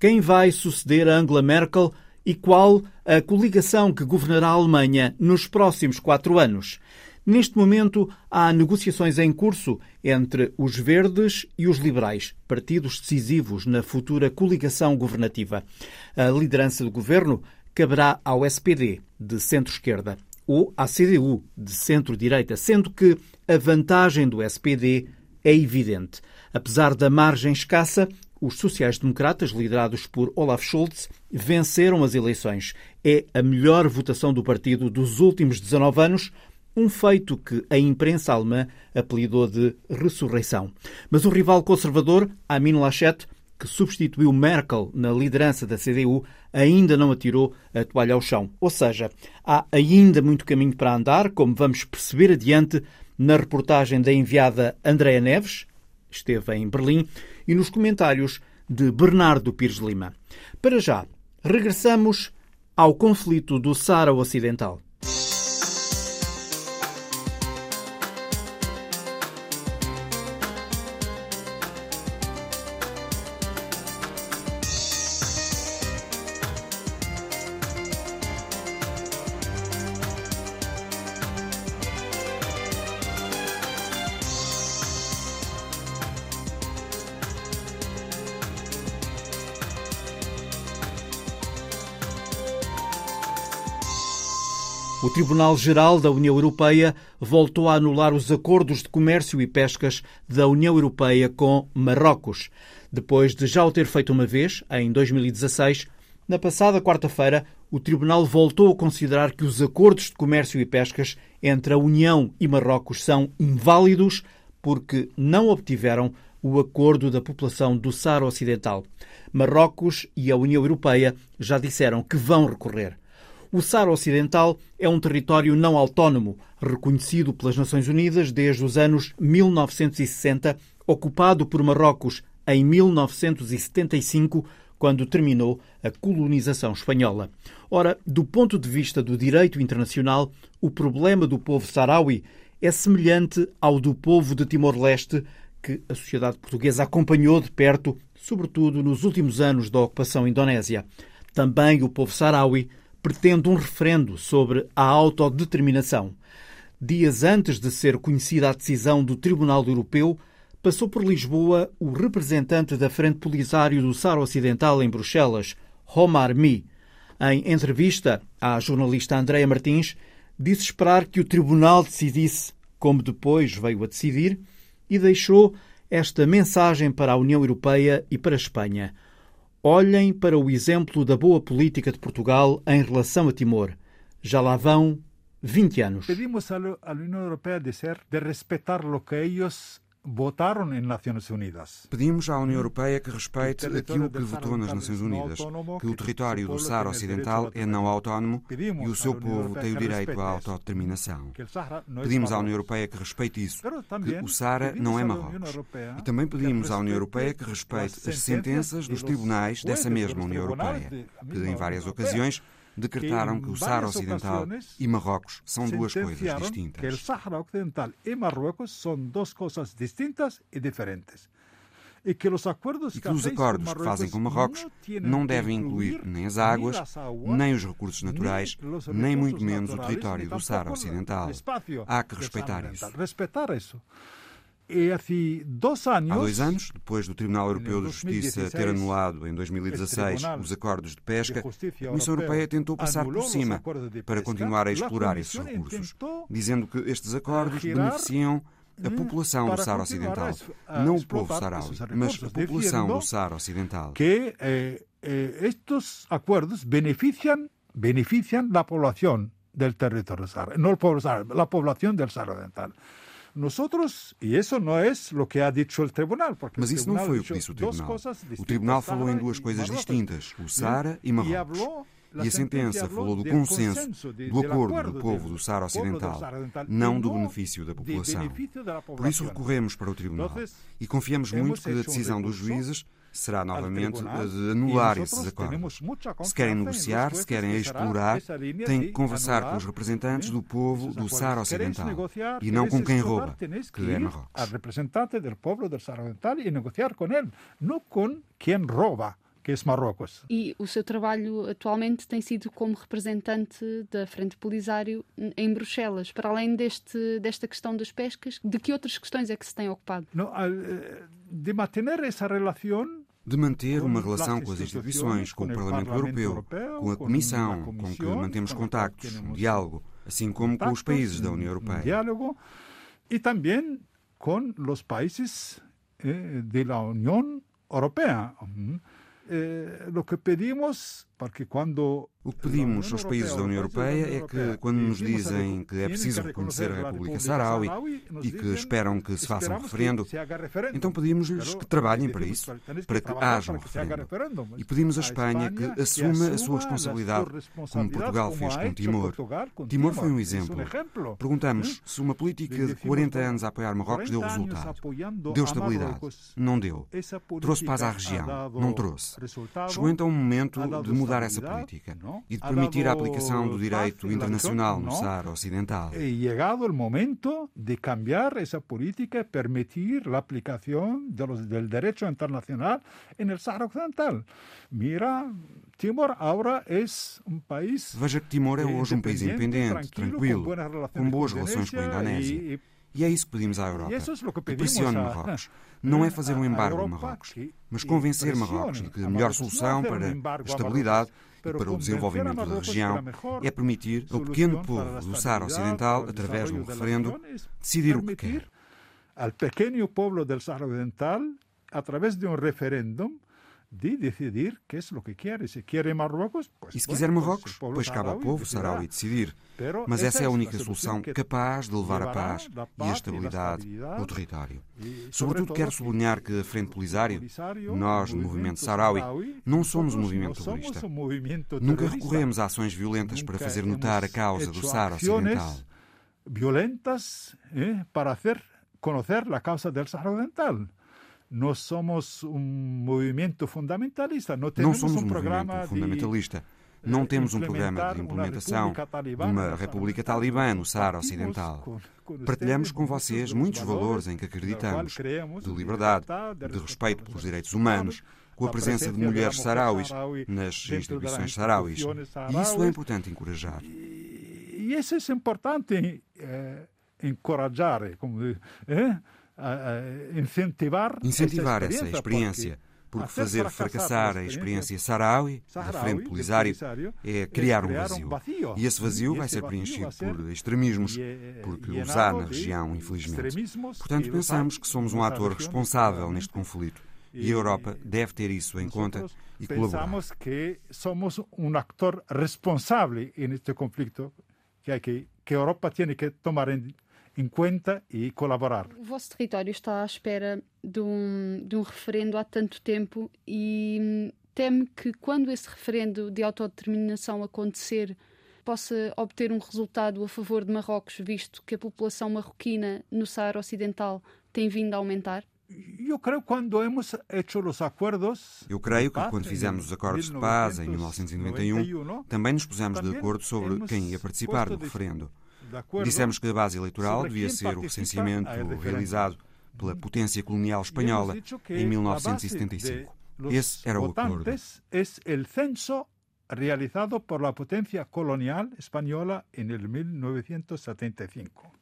Quem vai suceder a Angela Merkel e qual a coligação que governará a Alemanha nos próximos quatro anos? Neste momento, há negociações em curso entre os Verdes e os Liberais, partidos decisivos na futura coligação governativa. A liderança do governo caberá ao SPD, de centro-esquerda, ou à CDU, de centro-direita, sendo que a vantagem do SPD é evidente. Apesar da margem escassa, os sociais-democratas, liderados por Olaf Scholz, venceram as eleições. É a melhor votação do partido dos últimos 19 anos, um feito que a imprensa alemã apelidou de ressurreição. Mas o rival conservador, Amin Laschet, que substituiu Merkel na liderança da CDU, ainda não atirou a toalha ao chão. Ou seja, há ainda muito caminho para andar, como vamos perceber adiante na reportagem da enviada Andréa Neves, esteve em Berlim, e nos comentários de Bernardo Pires Lima. Para já, regressamos ao conflito do Sara Ocidental. O Tribunal-Geral da União Europeia voltou a anular os acordos de comércio e pescas da União Europeia com Marrocos. Depois de já o ter feito uma vez, em 2016, na passada quarta-feira, o Tribunal voltou a considerar que os acordos de comércio e pescas entre a União e Marrocos são inválidos porque não obtiveram o acordo da população do Saara Ocidental. Marrocos e a União Europeia já disseram que vão recorrer. O Saara Ocidental é um território não autónomo, reconhecido pelas Nações Unidas desde os anos 1960, ocupado por Marrocos em 1975, quando terminou a colonização espanhola. Ora, do ponto de vista do direito internacional, o problema do povo saharaui é semelhante ao do povo de Timor-Leste, que a sociedade portuguesa acompanhou de perto, sobretudo nos últimos anos da ocupação indonésia. Também o povo saharaui pretende um referendo sobre a autodeterminação. Dias antes de ser conhecida a decisão do Tribunal Europeu, passou por Lisboa o representante da Frente Polisário do Sara Ocidental em Bruxelas, Romar Mi. Em entrevista à jornalista Andréa Martins, disse esperar que o Tribunal decidisse, como depois veio a decidir, e deixou esta mensagem para a União Europeia e para a Espanha. Olhem para o exemplo da boa política de Portugal em relação a Timor. Já lá vão 20 anos. Pedimos à União Europeia de ser de respeitar o que eles votaram em Nações Unidas. Pedimos à União Europeia que respeite aquilo que votou nas Nações Unidas, que o território do Saara Ocidental é não autónomo e o seu povo tem o direito à autodeterminação. Pedimos à União Europeia que respeite isso, que o Saara não é Marrocos. E também pedimos à União Europeia que respeite as sentenças dos tribunais dessa mesma União Europeia, que em várias ocasiões decretaram que o Saara Ocidental e Marrocos são duas coisas distintas. Que o Saara Ocidental e Marrocos são duas coisas distintas e diferentes. E que os acordos que, os acordos que fazem com Marrocos não devem incluir nem as águas, nem os recursos naturais, nem muito menos o território do Saara Ocidental. Há que respeitar isso. Há dois anos, há dois anos, depois do Tribunal Europeu de Justiça ter anulado em 2016 os acordos de pesca, a Comissão Europeia tentou passar por cima para continuar a explorar esses recursos, dizendo que estes acordos beneficiam a população do Saara Ocidental, não o povo saharaui, mas a população do Saara Ocidental. Que eh, eh, estes acordos beneficiam, beneficiam a população do território Sahara, não o povo Sahara, a população do Saara Ocidental. Nosotros, e isso não é o que ha dicho o tribunal. Mas isso não foi o que disse o tribunal. O tribunal falou em duas coisas distintas, o Saara e Marrocos. E a sentença falou do consenso, do acordo do povo do Saara Ocidental, não do benefício da população. Por isso recorremos para o tribunal e confiamos muito que a decisão dos juízes será novamente a de anular esses acordos. Se querem negociar, se querem explorar, têm que conversar com os representantes do povo do Saara Ocidental e não com quem rouba, que é Marrocos. representante do povo do Saara Ocidental e negociar com ele, não com quem rouba, que é Marrocos. E o seu trabalho atualmente tem sido como representante da Frente Polisário em Bruxelas. Para além deste, desta questão das pescas, de que outras questões é que se tem ocupado? No, eh, de manter essa relação de manter uma relação com as instituições, com o Parlamento Europeu, com a Comissão, com que mantemos contactos, um diálogo, assim como com os países da União Europeia. Diálogo e também com os países eh, da União Europeia. Eh, lo que pedimos, o que pedimos aos países da União Europeia é que, quando nos dizem que é preciso reconhecer a República Saharaui e que esperam que se faça um referendo, então pedimos-lhes que trabalhem para isso, para que haja um referendo. E pedimos à Espanha que assuma a sua responsabilidade, como Portugal fez com Timor. Timor foi um exemplo. Perguntamos se uma política de 40 anos a apoiar Marrocos deu resultado. Deu estabilidade? Não deu. Trouxe paz à região? Não trouxe. Chegou então o momento de mudar essa política e de permitir a aplicação do direito internacional no Saara Ocidental. É chegado o momento de cambiar essa política e permitir a aplicação do direito internacional no Saara Ocidental. Mira, Timor agora é um país. Veja que Timor é hoje um país independente, tranquilo, com boas relações com a Indonésia. E é isso que pedimos à Europa. Que pressione Marrocos. Não é fazer um embargo a Marrocos, mas convencer Marrocos de que a melhor solução para a estabilidade e para o desenvolvimento da região é permitir ao pequeno povo do Saara Ocidental, através de um referendo, decidir o que quer. Al pequeno povo do Saara Ocidental, através de um referendo, de decidir que é o que quer. Se quer Marrocos, pues, e se quiser Marrocos, pois cabe ao povo saraui decidir. Mas essa é a única solução capaz de levar a paz e a estabilidade ao território. Sobretudo quero sublinhar que a Frente Polisário, nós, no movimento saraui, não somos um movimento terrorista. Nunca recorremos a ações violentas para fazer notar a causa do Sara Ocidental. Violentas eh, para hacer conocer a causa do Sahara Occidental não somos um movimento fundamentalista. Não, não somos um, um programa fundamentalista. Não temos um programa de implementação de uma República Talibã no Saara Ocidental. Partilhamos com vocês muitos valores em que acreditamos, de liberdade, de respeito pelos direitos humanos, com a presença de mulheres sarauis nas instituições sarauis. E isso é importante encorajar. E isso é importante eh, encorajar, como eh? incentivar, incentivar essa experiência. Porque fazer fracassar a experiência Sahrawi, da Frente Polisário, é criar um vazio. E esse vazio vai ser preenchido por extremismos, porque os há na região, infelizmente. Portanto, pensamos que somos um ator responsável neste conflito. E a Europa deve ter isso em conta e colaborar. Pensamos que somos um ator responsável neste conflito que, que, que a Europa tem que tomar em em conta e colaborar. O vosso território está à espera de um, de um referendo há tanto tempo e hum, teme que quando esse referendo de autodeterminação acontecer possa obter um resultado a favor de Marrocos, visto que a população marroquina no Saara Ocidental tem vindo a aumentar? Eu creio quando hemos hecho os acordos. Eu creio que quando fizemos os acordos de paz em 1991, também nos pusemos de acordo sobre quem ia participar do referendo. Dissemos que a base eleitoral devia ser o recenseamento realizado pela potência colonial espanhola em 1975. Esse era o acordo. Realizado por la potencia colonial española en 1975.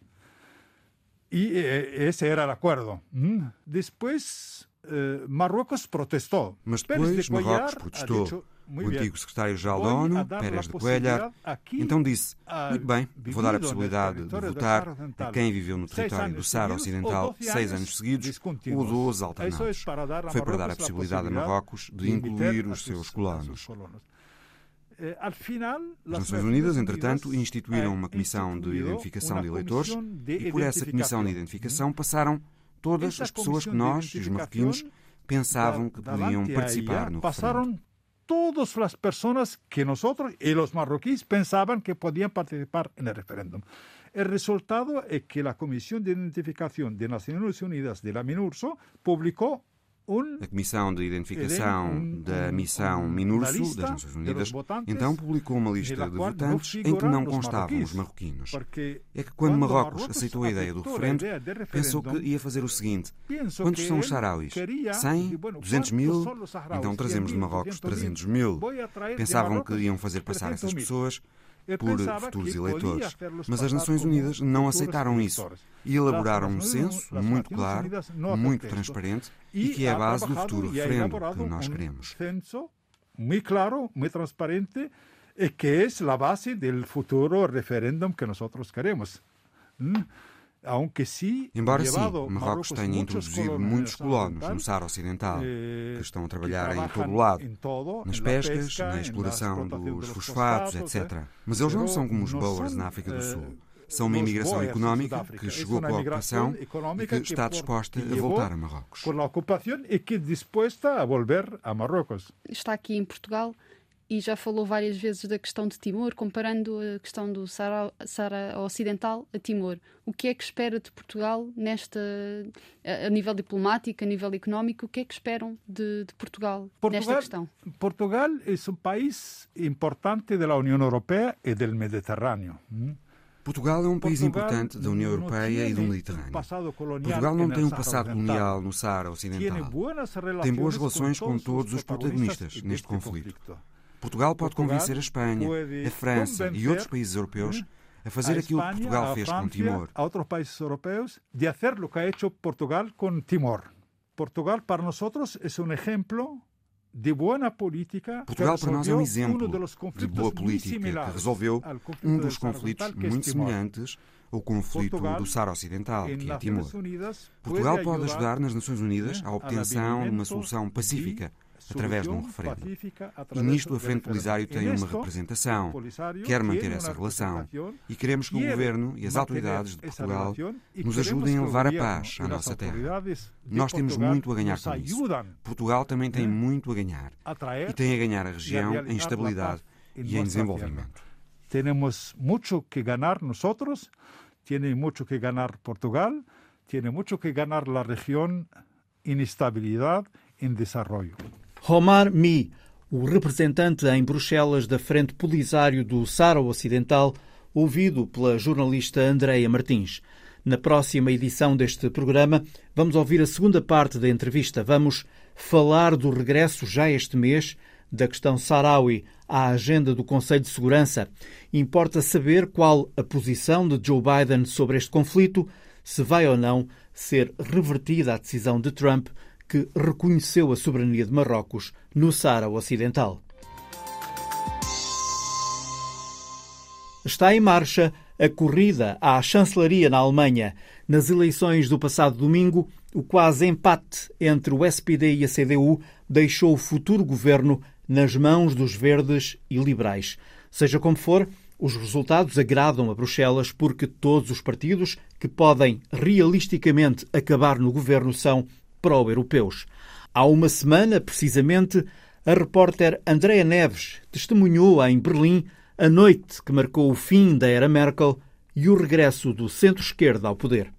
Y eh, ese era el acuerdo. Mm. Después, eh, Marruecos protestó. Mas depois Marrocos protestou o antigo secretário-geral da ONU, Pérez de Coelho, então disse: Muito bem, vou dar a possibilidade de votar a quem viveu no território do Saara Ocidental seis anos seguidos ou 12 alternados. Foi para dar a possibilidade a Marrocos de incluir os seus colonos. Eh, As Nações Unidas, entretanto, instituíram uma comissão de identificação de eleitores e por essa comissão de identificação passaram todas as pessoas que nós, os marroquinos, pensavam que podiam participar no referendo todas las personas que nosotros y los marroquíes pensaban que podían participar en el referéndum. El resultado es que la Comisión de Identificación de Naciones Unidas de la MINURSO publicó a Comissão de Identificação da Missão MINURSO das Nações Unidas então publicou uma lista de votantes em que não constavam os marroquinos. É que quando Marrocos aceitou a ideia do referendo, pensou que ia fazer o seguinte: quantos são os sarauis? 100? 200 mil? Então trazemos de Marrocos 300 mil. Pensavam que iam fazer passar essas pessoas por futuros eleitores. Mas as Nações Unidas não aceitaram isso e elaboraram um censo muito claro, muito transparente e que é a base do futuro referendo que nós queremos. Muito claro, muito transparente e que é a base do futuro referendo que nós queremos. Embora sim, Marrocos tenha introduzido muitos colonos no Saara Ocidental, eh, que estão a trabalhar em todo o lado, nas pescas, na exploração dos fosfatos, etc. Mas eles não são como os Boers na África do Sul. São uma imigração económica que chegou com a ocupação e que está disposta a voltar a Marrocos. Está aqui em Portugal e já falou várias vezes da questão de Timor, comparando a questão do Saara Ocidental a Timor. O que é que espera de Portugal nesta, a nível diplomático, a nível económico, o que é que esperam de, de Portugal, Portugal, nesta questão? Portugal é um país importante da União Europeia e do Mediterrâneo. Portugal é um país importante da União Europeia e do Mediterrâneo. Portugal não tem um passado colonial no Saara Ocidental. Tem boas relações com todos os protagonistas neste conflito. Portugal pode convencer a Espanha, a França e outros países europeus a fazer aquilo que Portugal fez com Timor. A outros países europeus de fazer o que ha hecho Portugal com Timor. Portugal para nós é um exemplo de boa política. Portugal para nós é um exemplo de boa política que resolveu um dos conflitos muito semelhantes ao conflito do Saara Ocidental, que é Timor. Portugal pode ajudar nas Nações Unidas a obtenção de uma solução pacífica através de um referendo. E nisto a Frente Polisário tem uma representação, quer manter essa relação e queremos que o Governo e as autoridades de Portugal nos ajudem a levar a paz à nossa terra. Nós temos muito a ganhar com isso. Portugal também tem muito a ganhar e tem a ganhar a região em estabilidade e em desenvolvimento. Temos muito que ganhar nós, tem muito que ganhar Portugal, tem muito que ganhar a região em estabilidade, em desenvolvimento. Romar Mi, o representante em Bruxelas da Frente Polisário do Sara Ocidental, ouvido pela jornalista Andreia Martins. Na próxima edição deste programa, vamos ouvir a segunda parte da entrevista. Vamos falar do regresso já este mês da questão Sarawi à agenda do Conselho de Segurança. Importa saber qual a posição de Joe Biden sobre este conflito, se vai ou não ser revertida a decisão de Trump que reconheceu a soberania de Marrocos no Sara Ocidental. Está em marcha a corrida à chancelaria na Alemanha. Nas eleições do passado domingo, o quase empate entre o SPD e a CDU deixou o futuro governo nas mãos dos verdes e liberais. Seja como for, os resultados agradam a Bruxelas porque todos os partidos que podem realisticamente acabar no governo são pró-europeus. Há uma semana, precisamente, a repórter Andrea Neves testemunhou em Berlim a noite que marcou o fim da era Merkel e o regresso do centro-esquerda ao poder.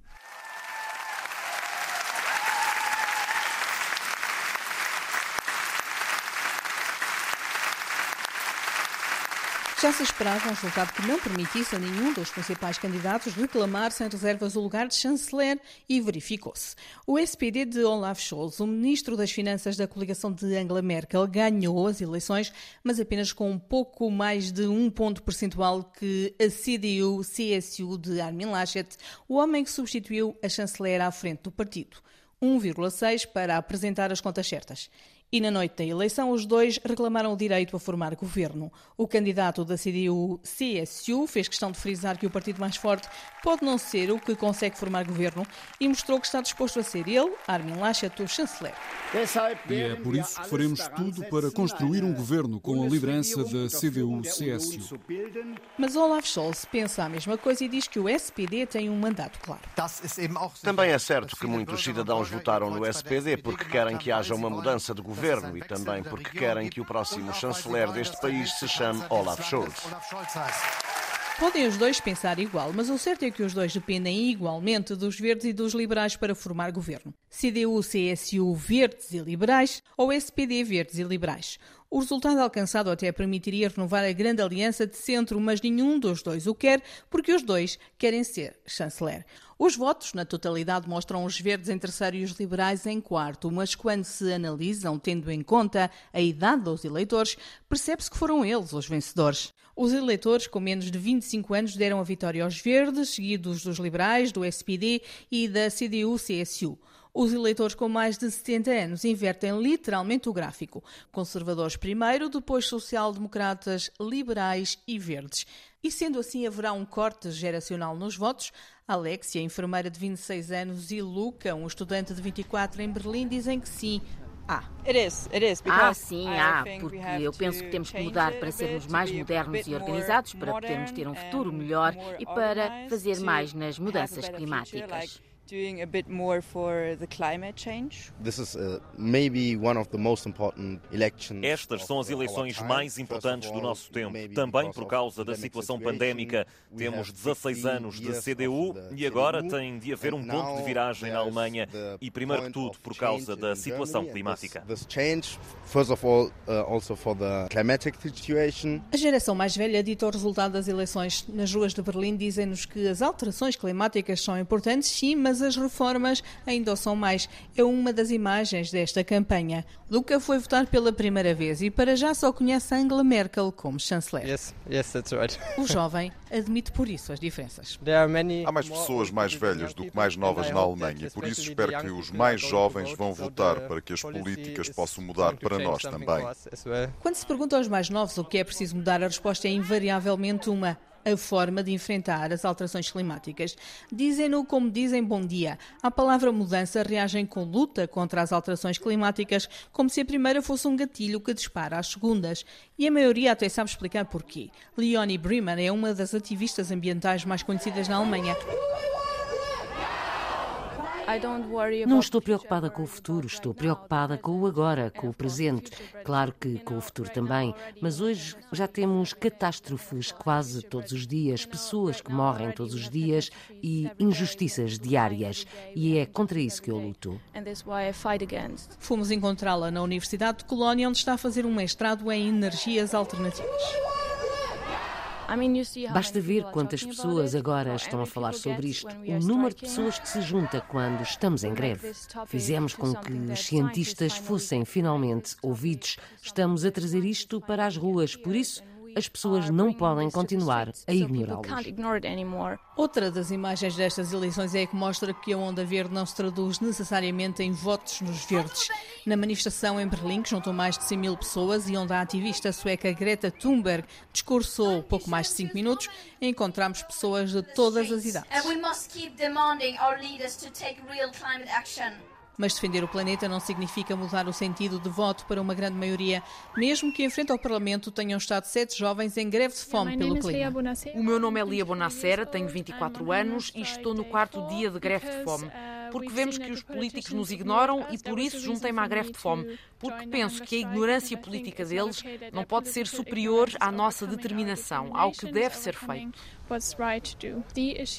Já se esperava um resultado que não permitisse a nenhum dos principais candidatos reclamar sem reservas o lugar de chanceler e verificou-se. O SPD de Olaf Scholz, o ministro das Finanças da coligação de Angela Merkel, ganhou as eleições, mas apenas com um pouco mais de um ponto percentual que a CDU-CSU de Armin Laschet, o homem que substituiu a chanceler à frente do partido. 1,6 para apresentar as contas certas. E na noite da eleição, os dois reclamaram o direito a formar governo. O candidato da CDU-CSU fez questão de frisar que o partido mais forte pode não ser o que consegue formar governo e mostrou que está disposto a ser ele, Armin Laschet, o chanceler. E é por isso que faremos tudo para construir um governo com a liderança da CDU-CSU. Mas Olaf Scholz pensa a mesma coisa e diz que o SPD tem um mandato claro. Também é certo que muitos cidadãos votaram no SPD porque querem que haja uma mudança de governo governo e também porque querem que o próximo chanceler deste país se chame Olaf Scholz. Podem os dois pensar igual, mas o certo é que os dois dependem igualmente dos verdes e dos liberais para formar governo. CDU, CSU, verdes e liberais ou SPD, verdes e liberais. O resultado alcançado até permitiria renovar a grande aliança de centro, mas nenhum dos dois o quer, porque os dois querem ser chanceler. Os votos, na totalidade, mostram os verdes em terceiro e os liberais em quarto, mas quando se analisam, tendo em conta a idade dos eleitores, percebe-se que foram eles os vencedores. Os eleitores com menos de 25 anos deram a vitória aos verdes, seguidos dos liberais, do SPD e da CDU-CSU. Os eleitores com mais de 70 anos invertem literalmente o gráfico. Conservadores primeiro, depois social-democratas, liberais e verdes. E sendo assim, haverá um corte geracional nos votos. Alexia, enfermeira de 26 anos, e Luca, um estudante de 24 em Berlim, dizem que sim. Ah. ah, sim, há, porque eu penso que temos que mudar para sermos mais modernos e organizados, para podermos ter um futuro melhor e para fazer mais nas mudanças climáticas doing a bit more for the climate change. This is uh, maybe one of the most important elections. Estas são as eleições mais importantes do nosso tempo, também por causa da situação pandémica. Temos 16 anos de CDU e agora tem de haver um ponto de viragem na Alemanha e primeiro que tudo por causa da situação climática. A geração mais velha dita o resultado das eleições nas ruas de Berlim dizem-nos que as alterações climáticas são importantes, sim, mas mas as reformas ainda são mais. É uma das imagens desta campanha. Luca foi votar pela primeira vez e para já só conhece Angela Merkel como chanceler. Yes, yes, that's right. O jovem admite por isso as diferenças. Há mais pessoas mais velhas do que mais novas na Alemanha, por isso espero que os mais jovens vão votar para que as políticas possam mudar para nós também. Quando se pergunta aos mais novos o que é preciso mudar, a resposta é invariavelmente uma a forma de enfrentar as alterações climáticas. Dizem-no como dizem bom dia. À palavra mudança reagem com luta contra as alterações climáticas, como se a primeira fosse um gatilho que dispara as segundas. E a maioria até sabe explicar porquê. Leonie Bremen é uma das ativistas ambientais mais conhecidas na Alemanha. Não estou preocupada com o futuro, estou preocupada com o agora, com o presente. Claro que com o futuro também, mas hoje já temos catástrofes quase todos os dias, pessoas que morrem todos os dias e injustiças diárias. E é contra isso que eu luto. Fomos encontrá-la na Universidade de Colónia, onde está a fazer um mestrado em energias alternativas. Basta ver quantas pessoas agora estão a falar sobre isto. O número de pessoas que se junta quando estamos em greve. Fizemos com que os cientistas fossem finalmente ouvidos. Estamos a trazer isto para as ruas, por isso as pessoas não podem continuar a ignorá-los. Outra das imagens destas eleições é a que mostra que a onda verde não se traduz necessariamente em votos nos verdes. Na manifestação em Berlim, que juntou mais de 100 mil pessoas e onde a ativista sueca Greta Thunberg discursou pouco mais de 5 minutos, encontramos pessoas de todas as idades. Mas defender o planeta não significa mudar o sentido de voto para uma grande maioria, mesmo que em frente ao Parlamento tenham estado sete jovens em greve de fome pelo clima. O meu nome é Lia Bonacera, tenho 24 anos e estou no quarto dia de greve de fome porque vemos que os políticos nos ignoram e por isso juntem-me à greve de fome, porque penso que a ignorância política deles não pode ser superior à nossa determinação, ao que deve ser feito.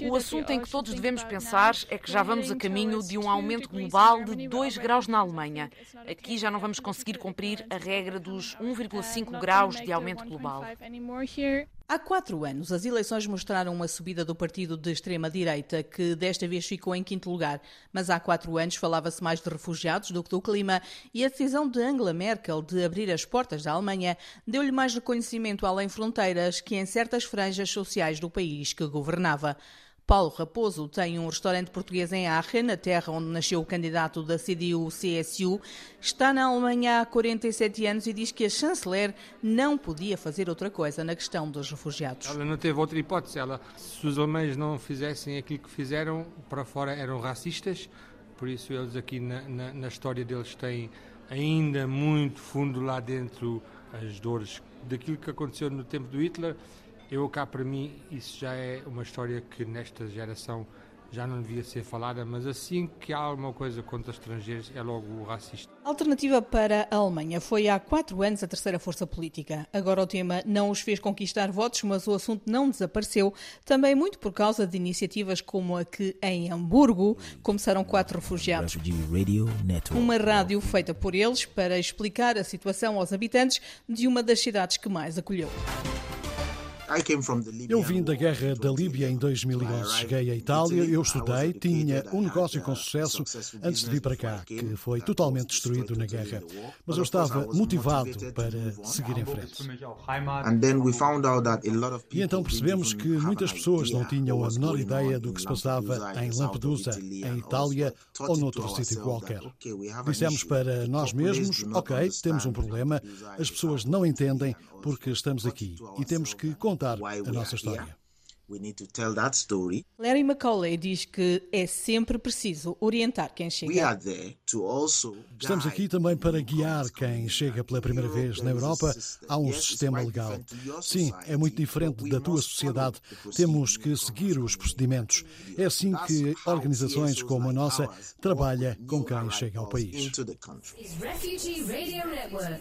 O assunto em que todos devemos pensar é que já vamos a caminho de um aumento global de 2 graus na Alemanha. Aqui já não vamos conseguir cumprir a regra dos 1,5 graus de aumento global. Há quatro anos, as eleições mostraram uma subida do partido de extrema-direita, que desta vez ficou em quinto lugar. Mas há quatro anos falava-se mais de refugiados do que do clima, e a decisão de Angela Merkel de abrir as portas da Alemanha deu-lhe mais reconhecimento além fronteiras que em certas franjas sociais do país que governava. Paulo Raposo tem um restaurante português em Aachen, na terra onde nasceu o candidato da CDU-CSU. Está na Alemanha há 47 anos e diz que a chanceler não podia fazer outra coisa na questão dos refugiados. Ela não teve outra hipótese. Ela, se os alemães não fizessem aquilo que fizeram, para fora eram racistas. Por isso, eles aqui na, na, na história deles têm ainda muito fundo lá dentro as dores daquilo que aconteceu no tempo do Hitler eu cá para mim isso já é uma história que nesta geração já não devia ser falada, mas assim que há alguma coisa contra estrangeiros é logo racista. A alternativa para a Alemanha foi há quatro anos a terceira força política. Agora o tema não os fez conquistar votos, mas o assunto não desapareceu, também muito por causa de iniciativas como a que em Hamburgo começaram quatro refugiados. Uma rádio feita por eles para explicar a situação aos habitantes de uma das cidades que mais acolheu. Eu vim da guerra da Líbia em 2011. Cheguei à Itália, eu estudei, tinha um negócio com sucesso antes de vir para cá, que foi totalmente destruído na guerra. Mas eu estava motivado para seguir em frente. E então percebemos que muitas pessoas não tinham a menor ideia do que se passava em Lampedusa, em Itália ou noutro sítio qualquer. Dissemos para nós mesmos: ok, temos um problema, as pessoas não entendem porque estamos aqui e temos que contar a nossa história. Larry McCauley diz que é sempre preciso orientar quem chega. Estamos aqui também para guiar quem chega pela primeira vez na Europa a um sistema legal. Sim, é muito diferente da tua sociedade. Temos que seguir os procedimentos. É assim que organizações como a nossa trabalham com quem chega ao país.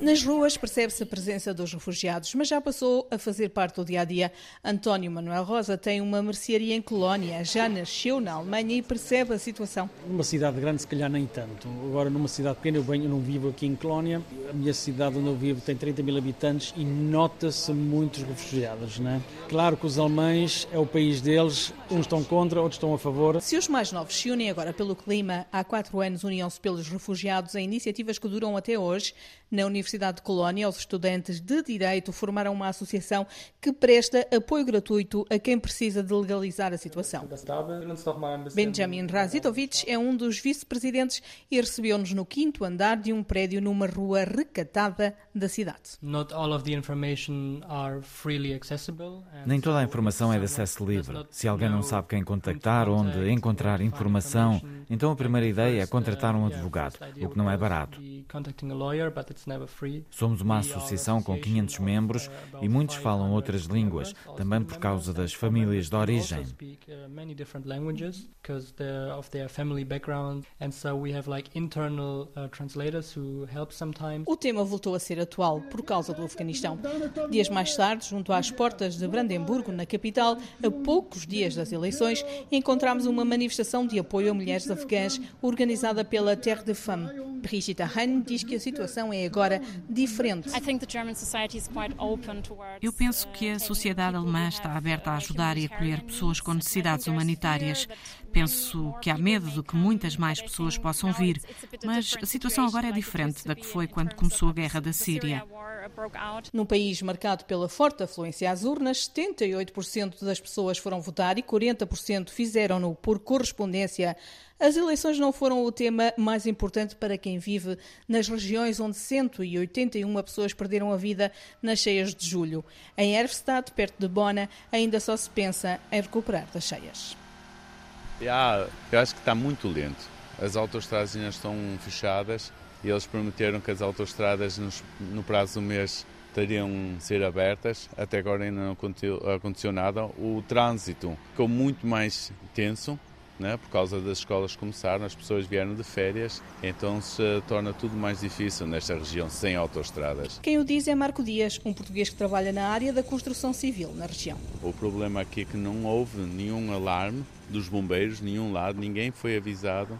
Nas ruas percebe-se a presença dos refugiados, mas já passou a fazer parte do dia a dia. António Manuel Rosa tem uma mercearia em Colónia, já nasceu na Alemanha e percebe a situação. Numa cidade grande, se calhar nem tanto. Agora, numa cidade pequena, eu, venho, eu não vivo aqui em Colónia. A minha cidade onde eu vivo tem 30 mil habitantes e nota-se muitos refugiados. Né? Claro que os alemães é o país deles, uns estão contra, outros estão a favor. Se os mais novos se unem agora pelo clima, há quatro anos uniam-se pelos refugiados em iniciativas que duram até hoje. Na Universidade de Colónia, os estudantes de Direito formaram uma associação que presta apoio gratuito a quem precisa de legalizar a situação. Benjamin Razitovic é um dos vice-presidentes e recebeu-nos no quinto andar de um prédio numa rua recatada da cidade. Nem toda a informação é de acesso livre. Se alguém não sabe quem contactar, onde encontrar informação, então a primeira ideia é contratar um advogado, o que não é barato. Somos uma associação com 500 membros e muitos falam outras línguas, também por causa das famílias de origem. O tema voltou a ser atual por causa do Afeganistão. Dias mais tarde, junto às portas de Brandemburgo, na capital, a poucos dias das eleições, encontramos uma manifestação de apoio a mulheres afegãs organizada pela Terre de Femme. Brigitte Hahn diz que a situação é agora diferente. Eu penso que a sociedade alemã está aberta a ajudar e acolher pessoas com necessidades humanitárias. Penso que há medo de que muitas mais pessoas possam vir, mas a situação agora é diferente da que foi quando começou a guerra da Síria. Num país marcado pela forte afluência às urnas, 78% das pessoas foram votar e 40% fizeram-no por correspondência. As eleições não foram o tema mais importante para quem vive nas regiões onde 181 pessoas perderam a vida nas cheias de julho. Em Erfstadt, perto de Bona, ainda só se pensa em recuperar das cheias. Yeah, eu acho que está muito lento. As autoestradas ainda estão fechadas e eles prometeram que as autoestradas no prazo do mês teriam ser abertas. Até agora ainda não aconteceu nada. O trânsito ficou muito mais tenso né? por causa das escolas começaram, as pessoas vieram de férias, então se torna tudo mais difícil nesta região sem autoestradas. Quem o diz é Marco Dias, um português que trabalha na área da construção civil na região. O problema aqui é que não houve nenhum alarme dos bombeiros, nenhum lado, ninguém foi avisado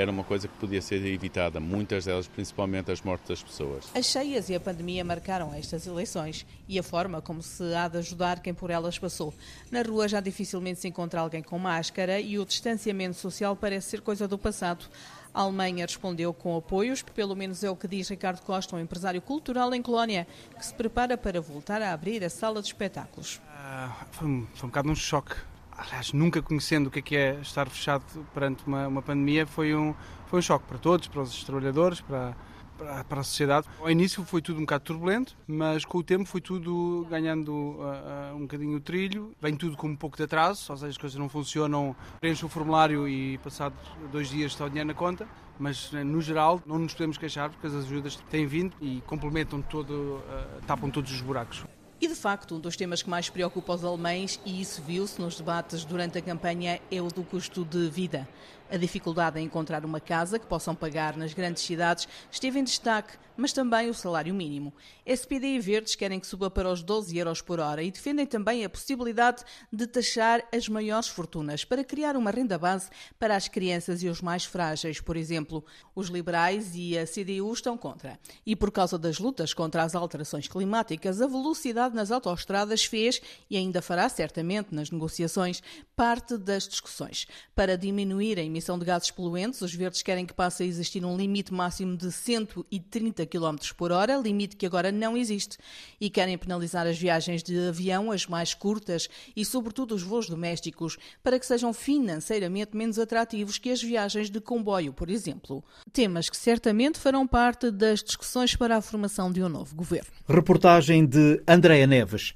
era uma coisa que podia ser evitada, muitas delas, principalmente as mortes das pessoas. As cheias e a pandemia marcaram estas eleições e a forma como se há de ajudar quem por elas passou. Na rua já dificilmente se encontra alguém com máscara e o distanciamento social parece ser coisa do passado. A Alemanha respondeu com apoios, pelo menos é o que diz Ricardo Costa, um empresário cultural em Colónia, que se prepara para voltar a abrir a sala de espetáculos. Uh, foi, um, foi um bocado um choque aliás, nunca conhecendo o que é, que é estar fechado perante uma, uma pandemia, foi um, foi um choque para todos, para os trabalhadores, para, para, para, a sociedade. Ao início foi tudo um bocado turbulento, mas com o tempo foi tudo ganhando uh, uh, um bocadinho o trilho. Vem tudo com um pouco de atraso, ou seja, as coisas não funcionam. Preenche o formulário e passado dois dias está o dinheiro na conta. Mas no geral não nos podemos queixar porque as ajudas têm vindo e complementam todo, uh, tapam todos os buracos. E de facto, um dos temas que mais preocupa os alemães, e isso viu-se nos debates durante a campanha, é o do custo de vida. A dificuldade em encontrar uma casa que possam pagar nas grandes cidades esteve em destaque, mas também o salário mínimo. SPD e Verdes querem que suba para os 12 euros por hora e defendem também a possibilidade de taxar as maiores fortunas para criar uma renda base para as crianças e os mais frágeis, por exemplo. Os liberais e a CDU estão contra. E por causa das lutas contra as alterações climáticas, a velocidade nas autoestradas fez e ainda fará certamente nas negociações parte das discussões. Para diminuir a emissão de gases poluentes, os verdes querem que passe a existir um limite máximo de 130 km por hora, limite que agora não existe. E querem penalizar as viagens de avião, as mais curtas e, sobretudo, os voos domésticos, para que sejam financeiramente menos atrativos que as viagens de comboio, por exemplo. Temas que certamente farão parte das discussões para a formação de um novo governo. Reportagem de Andréa Neves.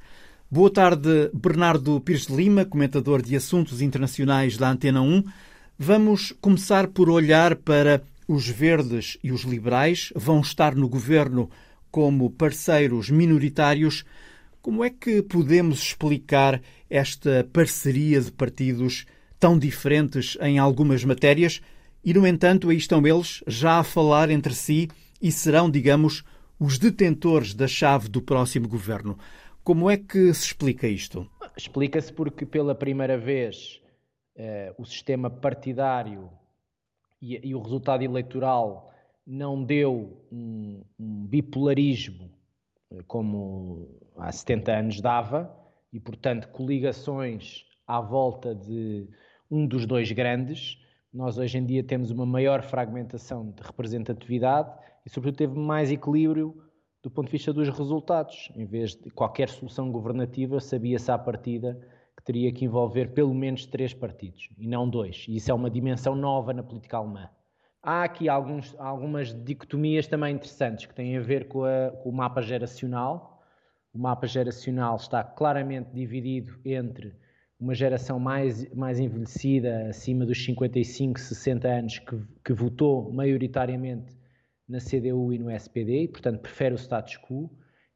Boa tarde, Bernardo Pires de Lima, comentador de assuntos internacionais da Antena 1. Vamos começar por olhar para os verdes e os liberais vão estar no governo como parceiros minoritários. Como é que podemos explicar esta parceria de partidos tão diferentes em algumas matérias? E, no entanto, aí estão eles já a falar entre si e serão, digamos, os detentores da chave do próximo governo. Como é que se explica isto? Explica-se porque, pela primeira vez, eh, o sistema partidário e, e, o resultado eleitoral não deu um, um bipolarismo eh, como há 70 anos dava, e, portanto, coligações à volta de um dos dois grandes. Nós, hoje em dia, temos uma maior fragmentação de representatividade e, sobretudo, teve mais equilíbrio do ponto de vista dos resultados. Em vez de qualquer solução governativa, sabia-se à partida teria que envolver pelo menos três partidos e não dois. E isso é uma dimensão nova na política alemã. Há aqui alguns, algumas dicotomias também interessantes que têm a ver com, a, com o mapa geracional. O mapa geracional está claramente dividido entre uma geração mais, mais envelhecida, acima dos 55, 60 anos, que, que votou maioritariamente na CDU e no SPD, e portanto prefere o status quo,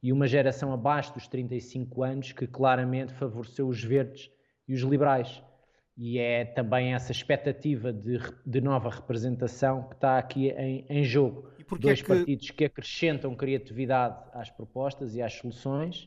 e uma geração abaixo dos 35 anos que claramente favoreceu os verdes e os liberais. E é também essa expectativa de, de nova representação que está aqui em, em jogo. Dois é que... partidos que acrescentam criatividade às propostas e às soluções,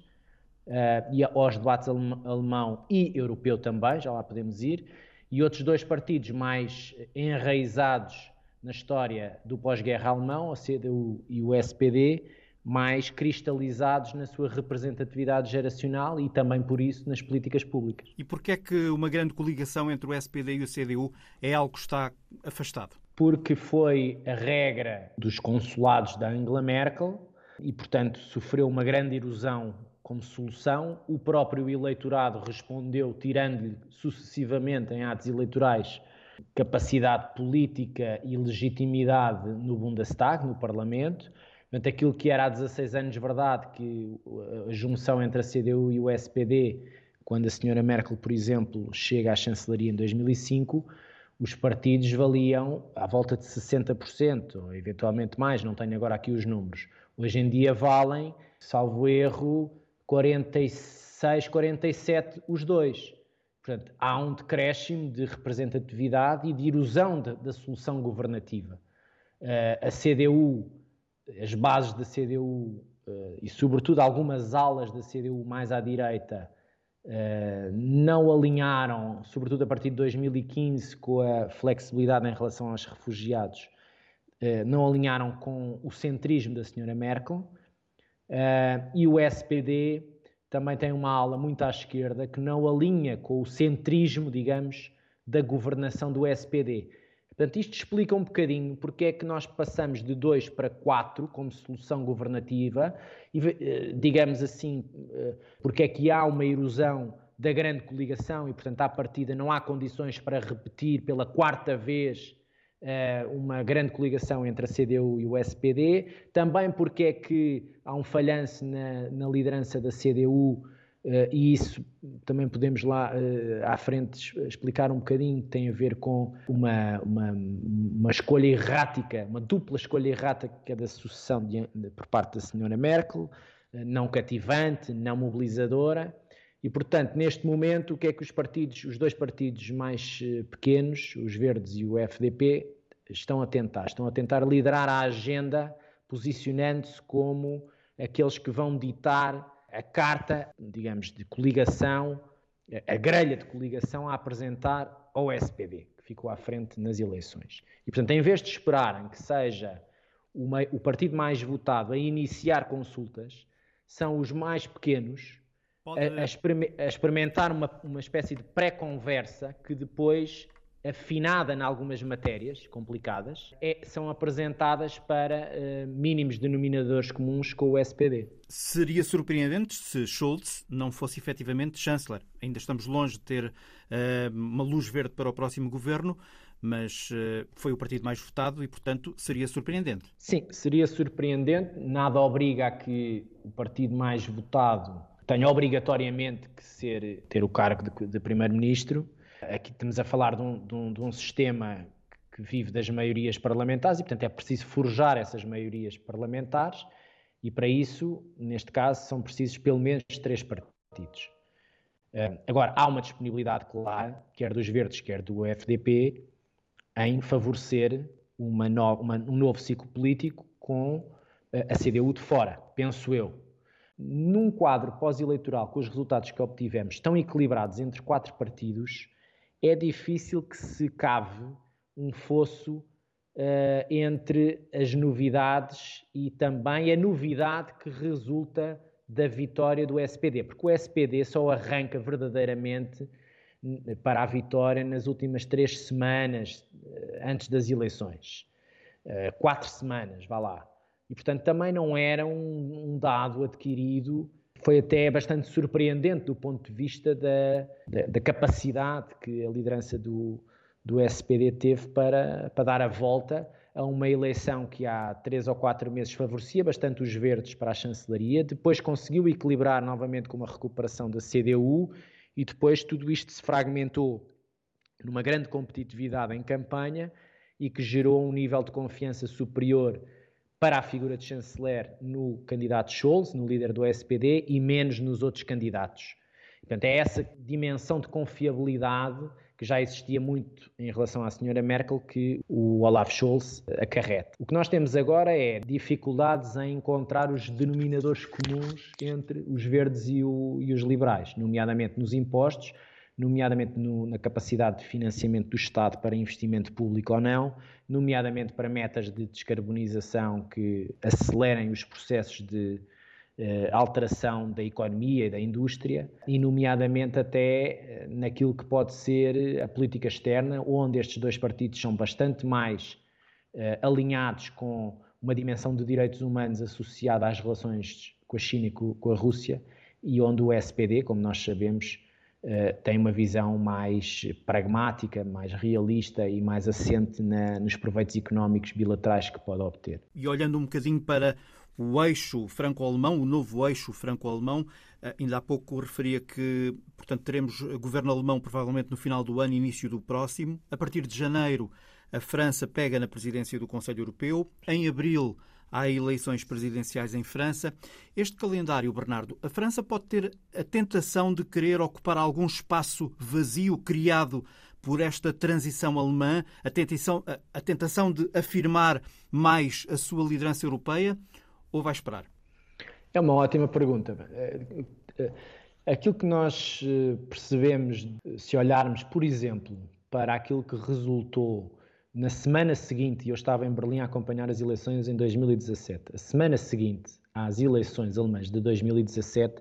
uh, e aos debates alemão e europeu também, já lá podemos ir, e outros dois partidos mais enraizados na história do pós-guerra alemão, a CDU e o SPD, mais cristalizados na sua representatividade geracional e também por isso nas políticas públicas. E porquê é que uma grande coligação entre o SPD e o CDU é algo que está afastado? Porque foi a regra dos consulados da Angela Merkel e, portanto, sofreu uma grande erosão como solução. O próprio eleitorado respondeu, tirando-lhe sucessivamente em atos eleitorais capacidade política e legitimidade no Bundestag, no Parlamento. Portanto, aquilo que era há 16 anos verdade, que a junção entre a CDU e o SPD, quando a senhora Merkel, por exemplo, chega à chancelaria em 2005, os partidos valiam à volta de 60%, ou eventualmente mais, não tenho agora aqui os números. Hoje em dia valem, salvo erro, 46, 47 os dois. Portanto, há um decréscimo de representatividade e de erosão da, solução governativa. Uh, a CDU, as bases da CDU eh, e, sobretudo, algumas alas da CDU mais à direita uh, não alinharam, sobretudo a partir de 2015, com a flexibilidade em relação aos refugiados, não alinharam com o centrismo da senhora Merkel. e o SPD também tem uma ala muito à esquerda que não alinha com o centrismo, digamos, da governação do SPD. Portanto, isto explica um bocadinho porque é que nós passamos de 2 para 4 como solução governativa e, eh, digamos assim, eh, porque é que há uma erosão da grande coligação e, portanto, à partida não há condições para repetir pela quarta vez eh, uma grande coligação entre a CDU e o SPD, também porque é que há um falhanço na, na liderança da CDU, e isso também podemos lá uh, à frente explicar um bocadinho, tem a ver com uma, uma, uma escolha errática, uma dupla escolha errática da sucessão de, por parte da senhora Merkel, uh, não cativante, não mobilizadora, E, portanto, neste momento, o que é que os partidos, os dois partidos mais eh, pequenos, os Verdes e o FDP, estão a tentar? Estão a tentar liderar a agenda, posicionando-se como aqueles que vão ditar a carta, digamos, de coligação, a grelha de coligação a apresentar ao SPD, que ficou à frente nas eleições. E, portanto, em vez de esperarem que seja o partido mais votado a iniciar consultas, são os mais pequenos Pode... a, a, a, experimentar uma, uma espécie de pré-conversa que depois, afinada em algumas matérias complicadas, é, são apresentadas para uh, mínimos denominadores comuns com o SPD. Seria surpreendente se Scholz não fosse efetivamente chanceler. Ainda estamos longe de ter uh, uma luz verde para o próximo governo, mas uh, foi o partido mais votado e, portanto, seria surpreendente. Sim, seria surpreendente. Nada obriga a que o partido mais votado tenha obrigatoriamente que ser, ter o cargo de, de primeiro-ministro. Aqui estamos a falar de um, de, um, de um, sistema que vive das maiorias parlamentares e, portanto, é preciso forjar essas maiorias parlamentares e, para isso, neste caso, são precisos pelo menos três partidos. Agora, há uma disponibilidade clara, quer dos Verdes, quer do FDP, em favorecer uma no, uma, um novo ciclo político com a CDU de fora, penso eu num quadro pós-eleitoral com os resultados que obtivemos tão equilibrados entre quatro partidos, é difícil que se cave um fosso uh, entre as novidades e também a novidade que resulta da vitória do SPD, porque o SPD só arranca verdadeiramente para a vitória nas últimas três semanas uh, antes das eleições. Uh, quatro semanas, vá lá. E, portanto, também não era um, um dado adquirido foi até bastante surpreendente do ponto de vista da, da, da, capacidade que a liderança do, do SPD teve para, para dar a volta a uma eleição que há três ou quatro meses favorecia bastante os verdes para a chancelaria, depois conseguiu equilibrar novamente com uma recuperação da CDU e depois tudo isto se fragmentou numa grande competitividade em campanha e que gerou um nível de confiança superior para a figura de chanceler no candidato Scholz, no líder do SPD, e menos nos outros candidatos. Portanto, é essa dimensão de confiabilidade que já existia muito em relação à senhora Merkel que o Olaf Scholz acarreta. O que nós temos agora é dificuldades em encontrar os denominadores comuns entre os verdes e, o, e os liberais, nomeadamente nos impostos, nomeadamente no, na capacidade de financiamento do Estado para investimento público ou não, nomeadamente para metas de descarbonização que acelerem os processos de eh, alteração da economia e da indústria, e nomeadamente até eh, naquilo que pode ser a política externa, onde estes dois partidos são bastante mais eh, alinhados com uma dimensão de direitos humanos associada às relações com a China e com, com a Rússia, e onde o SPD, como nós sabemos, Uh, tem uma visão mais pragmática, mais realista e mais assente na, nos proveitos económicos bilaterais que pode obter. E olhando um bocadinho para o eixo franco-alemão, o novo eixo franco-alemão, uh, ainda há pouco referia que, portanto, teremos governo alemão provavelmente no final do ano, início do próximo. A partir de janeiro, a França pega na presidência do Conselho Europeu. Em abril, há eleições presidenciais em França. Este calendário, Bernardo, a França pode ter a tentação de querer ocupar algum espaço vazio criado por esta transição alemã, a tentação, a, tentação de afirmar mais a sua liderança europeia, ou vai esperar? É uma ótima pergunta. É, é, aquilo que nós eh, percebemos, se olharmos, por exemplo, para aquilo que resultou na semana seguinte, eu estava em Berlim a acompanhar as eleições em 2017, a semana seguinte às eleições alemãs de 2017,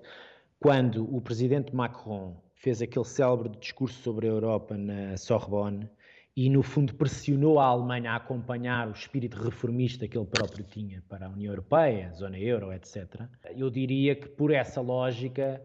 quando o presidente Macron fez aquele célebre discurso sobre a Europa na Sorbonne e, no fundo, pressionou a Alemanha a acompanhar o espírito reformista que ele próprio tinha para a União Europeia, a zona euro, etc. Eu diria que, por essa lógica,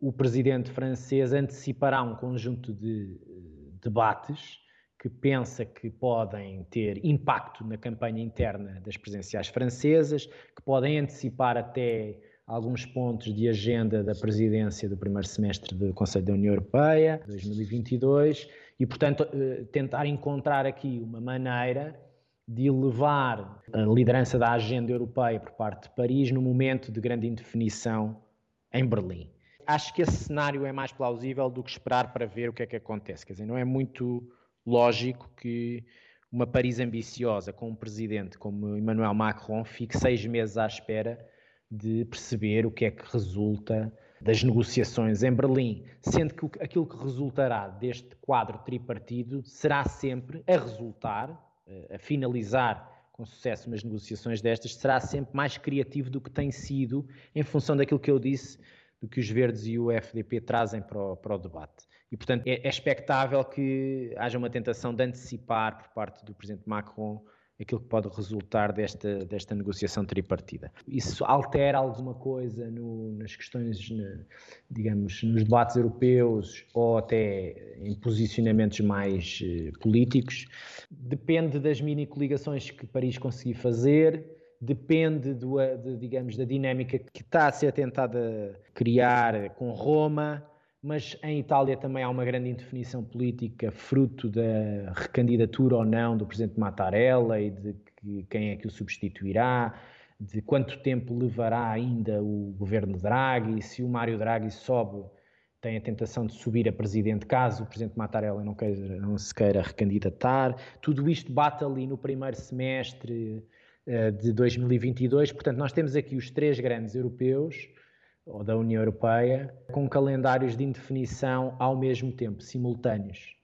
o presidente francês antecipará um conjunto de eh, debates que pensa que podem ter impacto na campanha interna das presidenciais francesas, que podem antecipar até alguns pontos de agenda da presidência do primeiro semestre do Conselho da União Europeia, 2022, e, portanto, eh, tentar encontrar aqui uma maneira de levar a liderança da agenda europeia por parte de Paris no momento de grande indefinição em Berlim. acho que esse cenário é mais plausível do que esperar para ver o que é que acontece. Quer dizer, não é muito lógico que uma Paris ambiciosa com um presidente como Emmanuel Macron fique seis meses à espera de perceber o que é que resulta das negociações em Berlim, sendo que aquilo que resultará deste quadro tripartido será sempre a resultar, eh, a finalizar com sucesso umas negociações destas, será sempre mais criativo do que tem sido em função daquilo que eu disse, do que os Verdes e o FDP trazem para o, para o debate. E, portanto, é, é expectável que haja uma tentação de antecipar por parte do Presidente Macron aquilo que pode resultar desta, desta negociação tripartida. Isso altera alguma coisa no, nas questões, digamos, nos debates europeus ou até em posicionamentos mais eh, políticos? Depende das mini coligações que Paris conseguir fazer, depende do, de, digamos, da dinâmica que está a ser tentada criar com Roma mas em Itália também há uma grande indefinição política, fruto da recandidatura ou não do presidente Mattarella e de que, quem é que o substituirá, de quanto tempo levará ainda o governo Draghi, se o Mário Draghi sobe, tem a tentação de subir a presidente caso o presidente Mattarella não, queira, não se queira recandidatar. Tudo isto bate ali no primeiro semestre uh, de 2022, portanto nós temos aqui os três grandes europeus, ou da União Europeia, com calendários de indefinição ao mesmo tempo, simultâneos.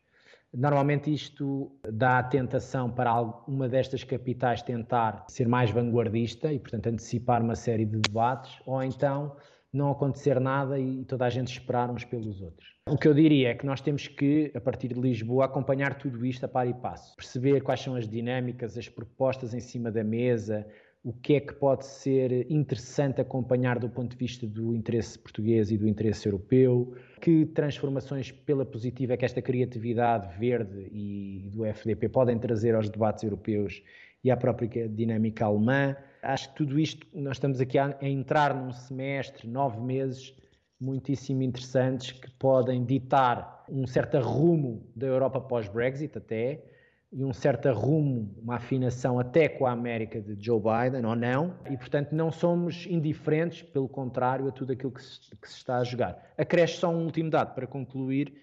Normalmente isto dá a tentação para uma destas capitais tentar ser mais vanguardista e, portanto, antecipar uma série de debates, ou então não acontecer nada e toda a gente esperar uns pelos outros. O que eu diria é que nós temos que, a partir de Lisboa, acompanhar tudo isto a par e passo, perceber quais são as dinâmicas, as propostas em cima da mesa, o que é que pode ser interessante acompanhar do ponto de vista do interesse português e do interesse europeu, que transformações pela positiva é que esta criatividade verde e do FDP podem trazer aos debates europeus e à própria dinâmica alemã. Acho que tudo isto, nós estamos aqui a, a entrar num semestre, nove meses, muitíssimo interessantes que podem ditar um certo rumo da Europa pós-Brexit até, e um certo arrumo, uma afinação até com a América de Joe Biden, ou não, e portanto não somos indiferentes, pelo contrário, a tudo aquilo que se, que se está a jogar. Acresce só um último dado para concluir: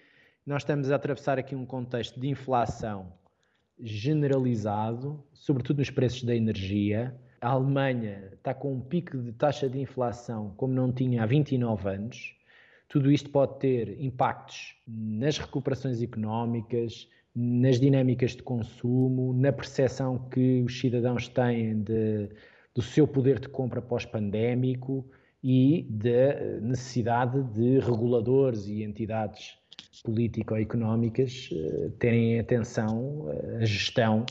nós estamos a atravessar aqui um contexto de inflação generalizado, sobretudo nos preços da energia. A Alemanha está com um pico de taxa de inflação como não tinha há 29 anos. Tudo isto pode ter impactos nas recuperações económicas, nas dinâmicas de consumo, na percepção que os cidadãos têm de, do seu poder de compra pós-pandémico e da necessidade de reguladores e entidades político-económicas uh, terem atenção à gestão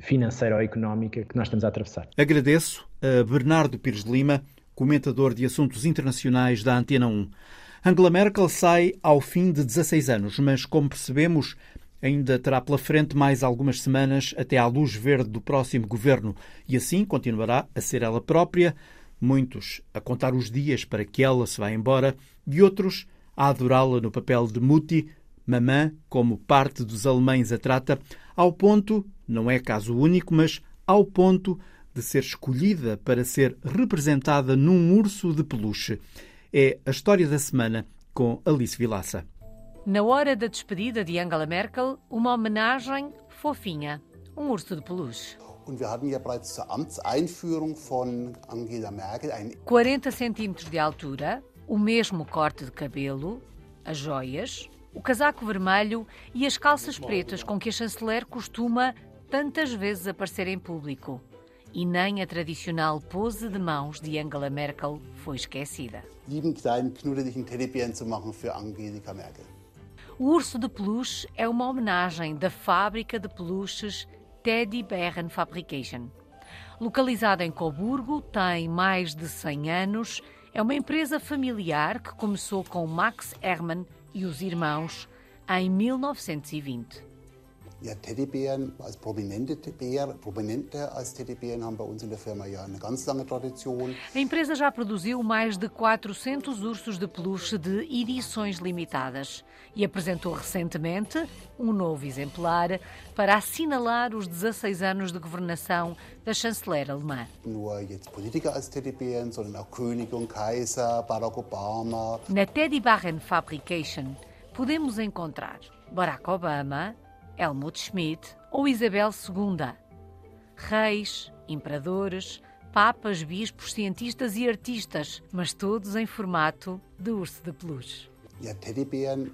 financeira ou económica que nós estamos a atravessar. Agradeço a Bernardo Pires de Lima, comentador de assuntos internacionais da Antena 1. Angela Merkel sai ao fim de 16 anos, mas como percebemos, ainda terá pela frente mais algumas semanas até à luz verde do próximo governo e assim continuará a ser ela própria, muitos a contar os dias para que ela se vá embora e outros a adorá-la no papel de Mutti, mamã, como parte dos alemães a trata, ao ponto, não é caso único, mas ao ponto de ser escolhida para ser representada num urso de peluche. É a história da semana com Alice Vilaça. Na hora da despedida de Angela Merkel, uma homenagem fofinha, um urso de peluche. 40 centímetros de altura, o mesmo corte de cabelo, as joias, o casaco vermelho e as calças pretas com que a chanceler costuma tantas vezes aparecer em público. E nem a tradicional pose de mãos de Angela Merkel foi esquecida. Lieben kleinen knuddeligen Teddybären zu machen für Angelika Merkel. O urso de peluche é uma homenagem da fábrica de peluches Teddy Bären Fabrication. Localizada em Coburgo, tem mais de 100 anos, é uma empresa familiar que começou com Max Hermann e os irmãos em 1920. Ja, Teddybären, als prominente, Bär, prominente als Teddybären haben bei uns in der Firma ja eine ganz lange Tradition. A empresa já produziu mais de 400 ursos de peluche de edições limitadas e apresentou recentemente um novo exemplar para assinalar os 16 anos de governação da chanceler alemã. Nur jetzt Politiker als Teddybären, sondern auch Könige und Kaiser, Barack Obama. Na Teddybären Fabrication podemos encontrar Barack Obama, Helmut Schmidt ou Isabel II. Reis, imperadores, papas, bispos, cientistas e artistas, mas todos em formato de urso de peluche.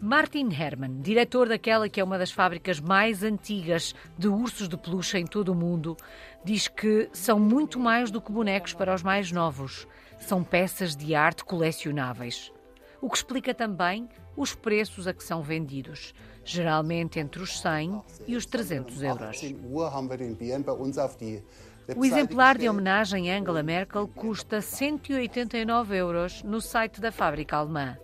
Martin Herman, diretor daquela que é uma das fábricas mais antigas de ursos de peluche em todo o mundo, diz que são muito mais do que bonecos para os mais novos. São peças de arte colecionáveis. O que explica também os preços a que são vendidos geralmente entre os 100 e os 300 euros. O exemplar de homenagem a Angela Merkel custa 189 euros no site da fábrica alemã.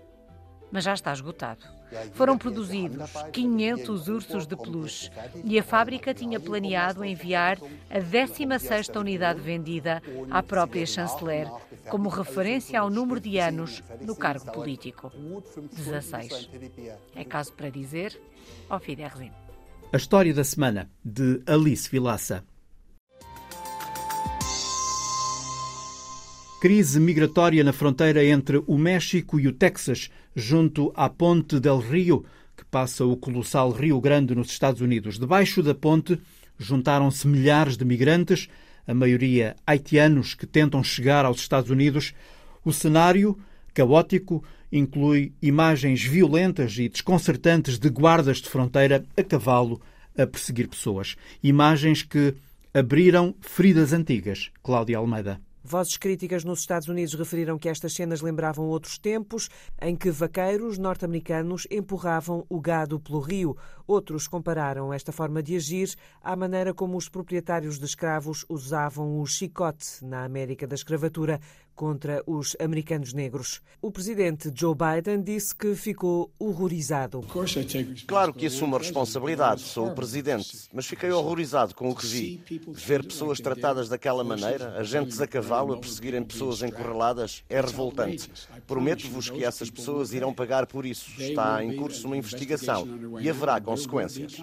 Mas já está esgotado. Foram produzidos 500 ursos de peluche e a fábrica tinha planeado enviar a 16ª unidade vendida à própria chanceler como referência ao número de anos no cargo político. 16. É caso para dizer, ao Fiderzin. A história da semana, de Alice Vilaça. Crise migratória na fronteira entre o México e o Texas, junto à Ponte del Rio, que passa o colossal Rio Grande nos Estados Unidos. Debaixo da ponte juntaram-se milhares de migrantes, a maioria haitianos que tentam chegar aos Estados Unidos. O cenário, caótico, inclui imagens violentas e desconcertantes de guardas de fronteira a cavalo a perseguir pessoas. Imagens que abriram feridas antigas. Cláudia Almeida. Vozes críticas nos Estados Unidos referiram que estas cenas lembravam outros tempos em que vaqueiros norte-americanos empurravam o gado pelo rio. Outros compararam esta forma de agir à maneira como os proprietários de escravos usavam o chicote na América da escravatura contra os americanos negros. O presidente Joe Biden disse que ficou horrorizado. Claro que assumo a responsabilidade, sou o presidente, mas fiquei horrorizado com o que vi. Ver pessoas tratadas daquela maneira, agentes a cavalo a perseguirem pessoas encurraladas, é revoltante. Prometo-vos que essas pessoas irão pagar por isso. Está em curso uma investigação e haverá consequências.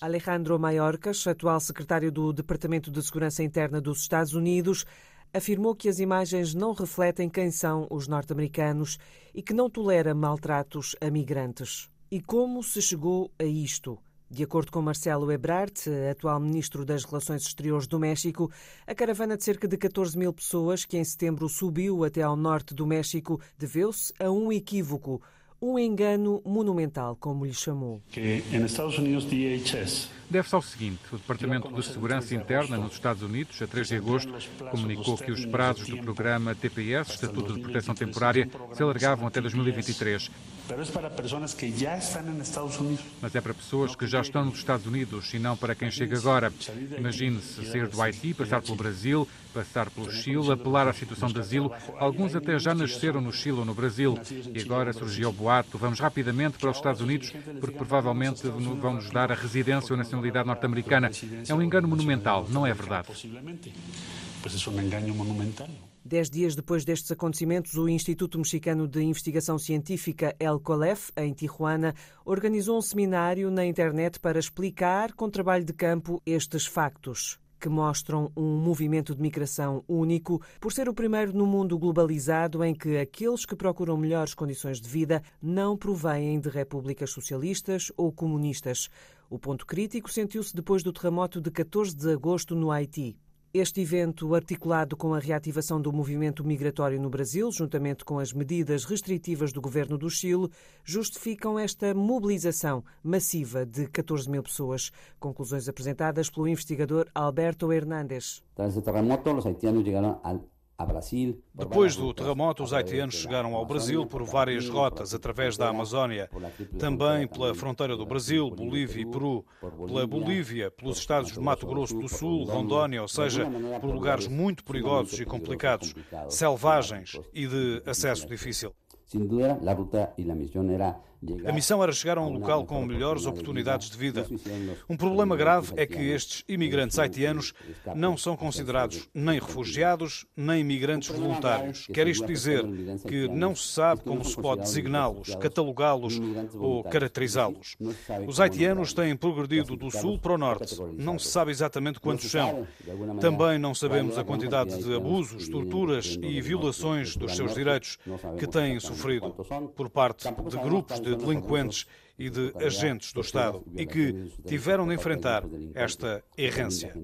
Alejandro Mayorkas, atual secretário do Departamento de Segurança Interna dos Estados Unidos, afirmou que as imagens não refletem quem são os norte-americanos e que não tolera maltratos a migrantes. E como se chegou a isto? De acordo com Marcelo Ebrard, atual ministro das Relações Exteriores do México, a caravana de cerca de 14 mil pessoas, que em setembro subiu até ao norte do México, deveu-se a um equívoco, um engano monumental, como lhe chamou. Que nos Estados Unidos, DHS deve-se ao seguinte: o Departamento de Segurança Interna nos Estados Unidos, a 3 de agosto, comunicou que os prazos do programa TPS, Estatuto de Proteção Temporária, se alargavam até 2023. Mas é para pessoas que já estão nos Estados Unidos e não para quem chega agora. Imagine-se sair do Haiti, passar pelo Brasil, passar pelo Chile, apelar à situação de asilo. Alguns até já nasceram no Chile ou no Brasil. E agora surgiu o boato: vamos rapidamente para os Estados Unidos, porque provavelmente vão nos dar a residência ou nacionalidade nacionalidade norte-americana. É um engano monumental, não é verdade? Dez dias depois destes acontecimentos, o Instituto Mexicano de Investigação Científica, El Colef, em Tijuana, organizou um seminário na internet para explicar, com trabalho de campo, estes factos que mostram um movimento de migração único, por ser o primeiro no mundo globalizado em que aqueles que procuram melhores condições de vida não provêm de repúblicas socialistas ou comunistas. O ponto crítico sentiu-se depois do terremoto de 14 de agosto no Haiti. Este evento, articulado com a reativação do movimento migratório no Brasil, juntamente com as medidas restritivas do governo do Chile, justificam esta mobilização massiva de 14 mil pessoas. Conclusões apresentadas pelo investigador Alberto Hernández. Terremoto, os haitianos chegaram depois do terremoto, os haitianos chegaram ao Brasil por várias rotas, através da Amazónia, também pela fronteira do Brasil, Bolívia e Peru, pela Bolívia, pelos estados de Mato Grosso do Sul, Rondônia, ou seja, por lugares muito perigosos e complicados, selvagens e de acesso difícil. A missão era chegar a um local com melhores oportunidades de vida. Um problema grave é que estes imigrantes haitianos não são considerados nem refugiados nem imigrantes voluntários. Quer isto dizer que não se sabe como se pode designá-los, catalogá-los ou caracterizá-los. Os haitianos têm progredido do sul para o norte. Não se sabe exatamente quantos são. Também não sabemos a quantidade de abusos, torturas e violações dos seus direitos que têm sofrido por parte de grupos de delinquentes e de agentes do Estado e que tiveram de enfrentar esta errância.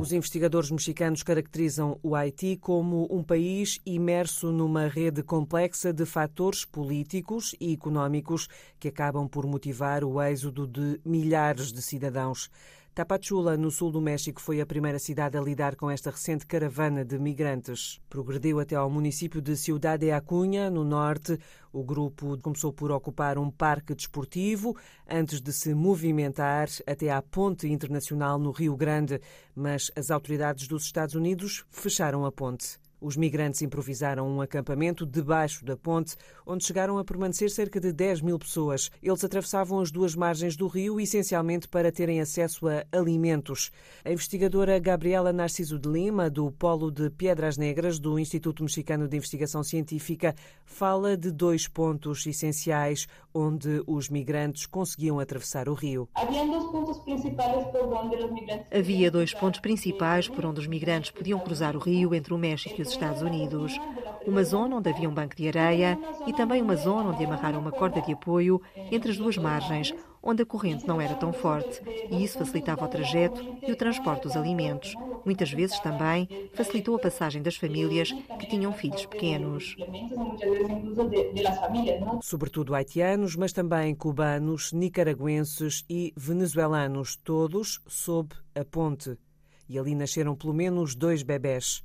Os investigadores mexicanos caracterizam o Haiti como um país imerso numa rede complexa de fatores políticos e económicos que acabam por motivar o êxodo de milhares de cidadãos. Tapachula, no sul do México, foi a primeira cidade a lidar com esta recente caravana de migrantes. Progrediu até ao município de Ciudad de Acunha, no norte. O grupo começou por ocupar um parque desportivo antes de se movimentar até à ponte internacional no Rio Grande, mas as autoridades dos Estados Unidos fecharam a ponte. Os migrantes improvisaram um acampamento debaixo da ponte, onde chegaram a permanecer cerca de 10 mil pessoas. Eles atravessavam as duas margens do rio, essencialmente para terem acesso a alimentos. A investigadora Gabriela Narciso de Lima, do Polo de Piedras Negras do Instituto Mexicano de Investigação Científica, fala de dois pontos essenciais onde os migrantes conseguiam atravessar o rio. Havia dois pontos principais por onde os migrantes podiam cruzar o rio entre o México e os Estados Unidos. Uma zona onde havia um banco de areia e também uma zona onde amarraram uma corda de apoio entre as duas margens, onde a corrente não era tão forte, e isso facilitava o trajeto e o transporte dos alimentos. Muitas vezes também facilitou a passagem das famílias que tinham filhos pequenos. Sobretudo haitianos, mas também cubanos, nicaragüenses e venezuelanos, todos sob a ponte. E ali nasceram pelo menos dois bebés.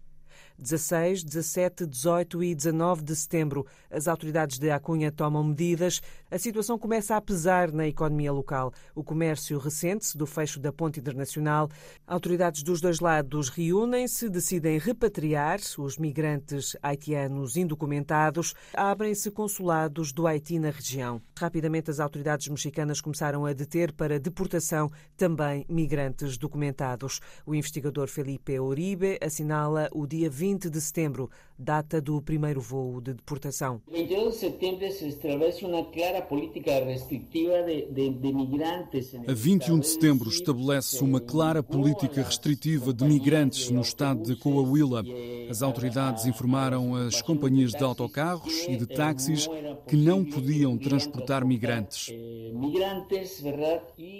16, 17, 18 e 19 de setembro, as autoridades de Acunha tomam medidas. A situação começa a pesar na economia local. O comércio recente do fecho da ponte internacional. Autoridades dos dois lados reúnem-se, decidem repatriar os migrantes haitianos indocumentados. Abrem-se consulados do Haiti na região. Rapidamente, as autoridades mexicanas começaram a deter para deportação também migrantes documentados. O investigador Felipe Uribe assinala o dia 20 20 de setembro, data do primeiro voo de deportação. 22 de setembro se estabelece uma clara política restritiva de, de, de migrantes. A 21 de setembro estabelece uma clara política restritiva de migrantes no estado de Coahuila. As autoridades informaram as companhias de autocarros e de táxis que não podiam transportar migrantes.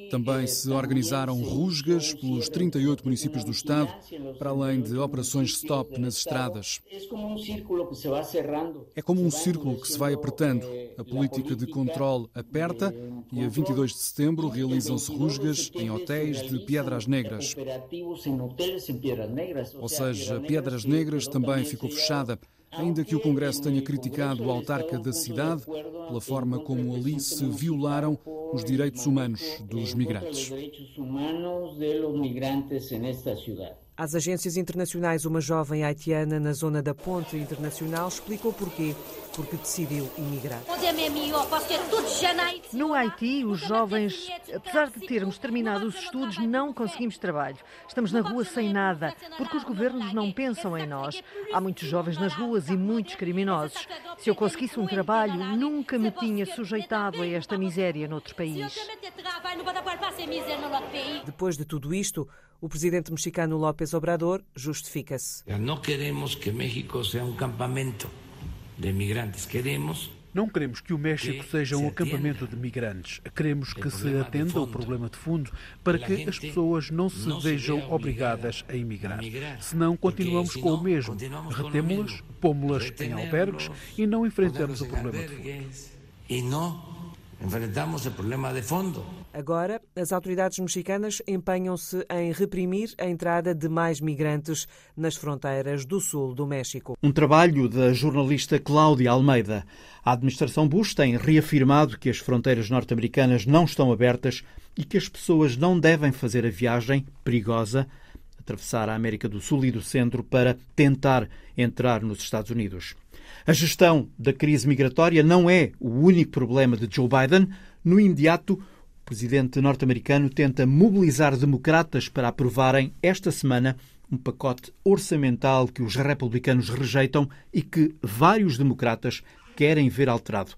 Também se organizaram rusgas pelos 38 municípios do estado, para além de operações stop nas estradas. É como um círculo que se vai apertando. A política de controle aperta e a 22 de setembro realizam-se rusgas em hotéis de Piedras Negras. Ou seja, Piedras Negras também ficou fechada ainda que o Congresso tenha criticado o autarca da cidade pela forma como ali se violaram os direitos humanos dos migrantes. Às agências internacionais, uma jovem haitiana na zona da Ponte Internacional explicou porquê. Porque decidiu emigrar. No Haiti, os jovens, apesar de termos terminado os estudos, não conseguimos trabalho. Estamos na rua sem nada, porque os governos não pensam em nós. Há muitos jovens nas ruas e muitos criminosos. Se eu conseguisse um trabalho, nunca me tinha sujeitado a esta miséria noutro país. Depois de tudo isto, o presidente mexicano López Obrador justifica-se. Não queremos que México seja um campamento de migrantes. Queremos não queremos que o México seja um acampamento de migrantes. Queremos que se atenda ao problema de fundo para que as pessoas não se vejam obrigadas a emigrar. Senão, continuamos com o mesmo. Retemos-las, pomos-las em albergues e não enfrentamos o problema de fundo. E não enfrentamos o problema de fundo. Agora, as autoridades mexicanas empenham-se em reprimir a entrada de mais migrantes nas fronteiras do sul do México. Um trabalho da jornalista Cláudia Almeida. A administração Bush tem reafirmado que as fronteiras norte-americanas não estão abertas e que as pessoas não devem fazer a viagem perigosa atravessar a América do Sul e do Centro para tentar entrar nos Estados Unidos. A gestão da crise migratória não é o único problema de Joe Biden. No imediato, presidente norte-americano tenta mobilizar democratas para aprovarem esta semana um pacote orçamental que os republicanos rejeitam e que vários democratas querem ver alterado.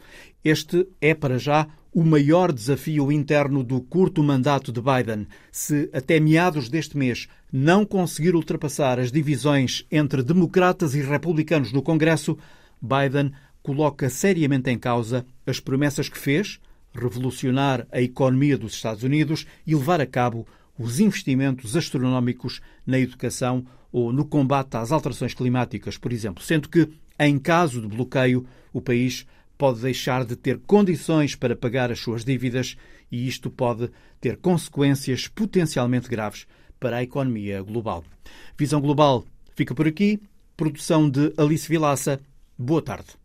Este é, para já, o maior desafio interno do curto mandato de Biden. Se até meados deste mês não conseguir ultrapassar as divisões entre democratas e republicanos no Congresso, Biden coloca seriamente em causa as promessas que fez, revolucionar a economia dos Estados Unidos e levar a cabo os investimentos astronómicos na educação ou no combate às alterações climáticas, por exemplo, sendo que, em caso de bloqueio, o país pode deixar de ter condições para pagar as suas dívidas e isto pode ter consequências potencialmente graves para a economia global. Visão Global fica por aqui. Produção de Alice Vilaça. Boa tarde.